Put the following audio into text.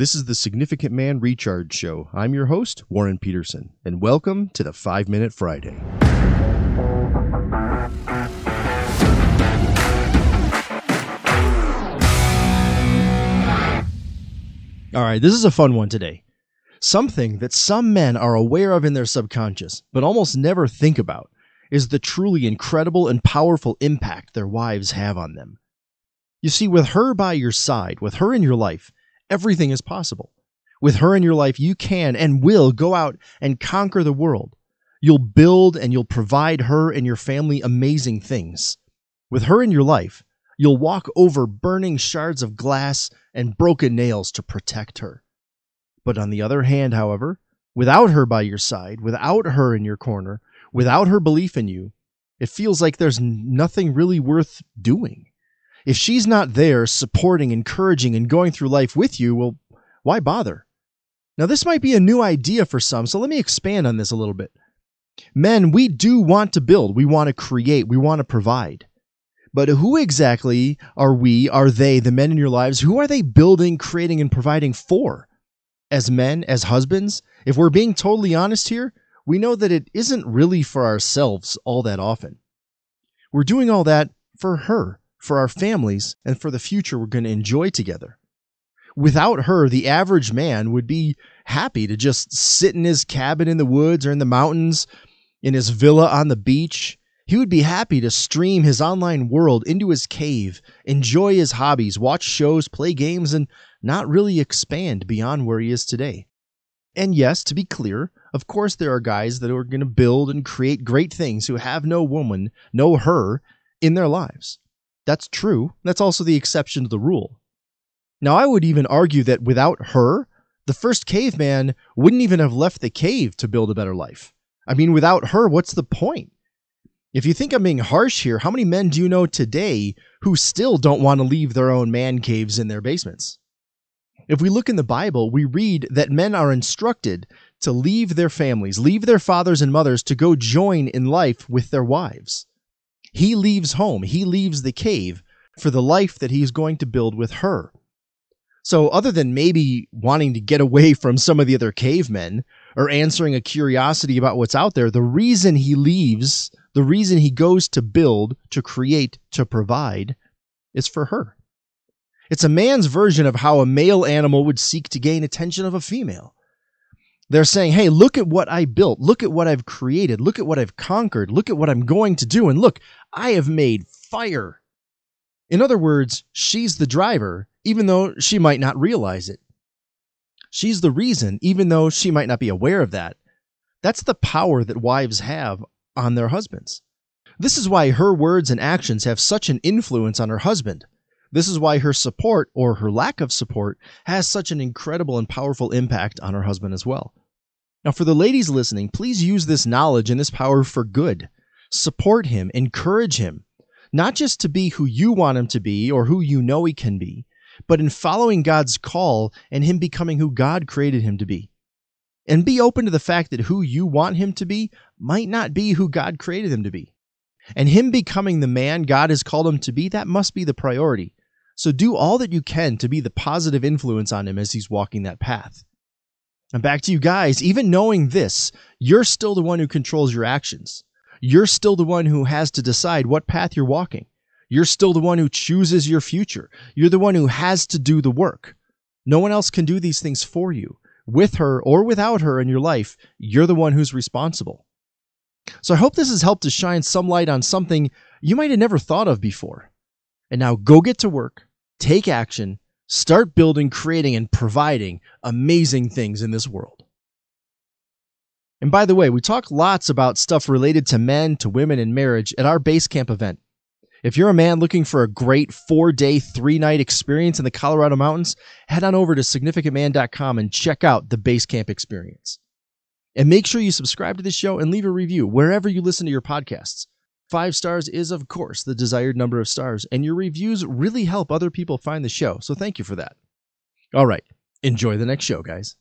This is the Significant Man Recharge Show. I'm your host, Warren Peterson, and welcome to the 5 Minute Friday. All right, this is a fun one today. Something that some men are aware of in their subconscious, but almost never think about, is the truly incredible and powerful impact their wives have on them. You see, with her by your side, with her in your life, everything is possible. With her in your life, you can and will go out and conquer the world. You'll build and you'll provide her and your family amazing things. With her in your life, you'll walk over burning shards of glass and broken nails to protect her. But on the other hand, however, without her by your side, without her in your corner, without her belief in you, it feels like there's nothing really worth doing. If she's not there supporting, encouraging, and going through life with you, well, why bother? Now, this might be a new idea for some, so let me expand on this a little bit. Men, we do want to build, we want to create, we want to provide. But who exactly are we, are they, the men in your lives? Who are they building, creating, and providing for? As men, as husbands, if we're being totally honest here, we know that it isn't really for ourselves all that often. We're doing all that for her, for our families, and for the future we're going to enjoy together. Without her, the average man would be happy to just sit in his cabin in the woods or in the mountains, in his villa on the beach. He would be happy to stream his online world into his cave, enjoy his hobbies, watch shows, play games, and not really expand beyond where he is today. And yes, to be clear, of course, there are guys that are going to build and create great things who have no woman, no her, in their lives. That's true. That's also the exception to the rule. Now, I would even argue that without her, the first caveman wouldn't even have left the cave to build a better life. I mean, without her, what's the point? If you think I'm being harsh here, how many men do you know today who still don't want to leave their own man caves in their basements? If we look in the Bible, we read that men are instructed to leave their families, leave their fathers and mothers to go join in life with their wives. He leaves home, he leaves the cave for the life that he's going to build with her. So, other than maybe wanting to get away from some of the other cavemen or answering a curiosity about what's out there, the reason he leaves, the reason he goes to build, to create, to provide, is for her. It's a man's version of how a male animal would seek to gain attention of a female. They're saying, hey, look at what I built. Look at what I've created. Look at what I've conquered. Look at what I'm going to do. And look, I have made fire. In other words, she's the driver, even though she might not realize it. She's the reason, even though she might not be aware of that. That's the power that wives have on their husbands. This is why her words and actions have such an influence on her husband. This is why her support, or her lack of support, has such an incredible and powerful impact on her husband as well. Now, for the ladies listening, please use this knowledge and this power for good. Support him, encourage him, not just to be who you want him to be or who you know he can be, but in following God's call and him becoming who God created him to be. And be open to the fact that who you want him to be might not be who God created him to be. And him becoming the man God has called him to be, that must be the priority. So do all that you can to be the positive influence on him as he's walking that path. And back to you guys, even knowing this, you're still the one who controls your actions. You're still the one who has to decide what path you're walking. You're still the one who chooses your future. You're the one who has to do the work. No one else can do these things for you. With her or without her in your life, you're the one who's responsible. So I hope this has helped to shine some light on something you might have never thought of before. And now go get to work, take action, Start building, creating, and providing amazing things in this world. And by the way, we talk lots about stuff related to men, to women, and marriage at our Basecamp event. If you're a man looking for a great four day, three night experience in the Colorado Mountains, head on over to significantman.com and check out the Basecamp experience. And make sure you subscribe to this show and leave a review wherever you listen to your podcasts. Five stars is, of course, the desired number of stars, and your reviews really help other people find the show, so thank you for that. All right, enjoy the next show, guys.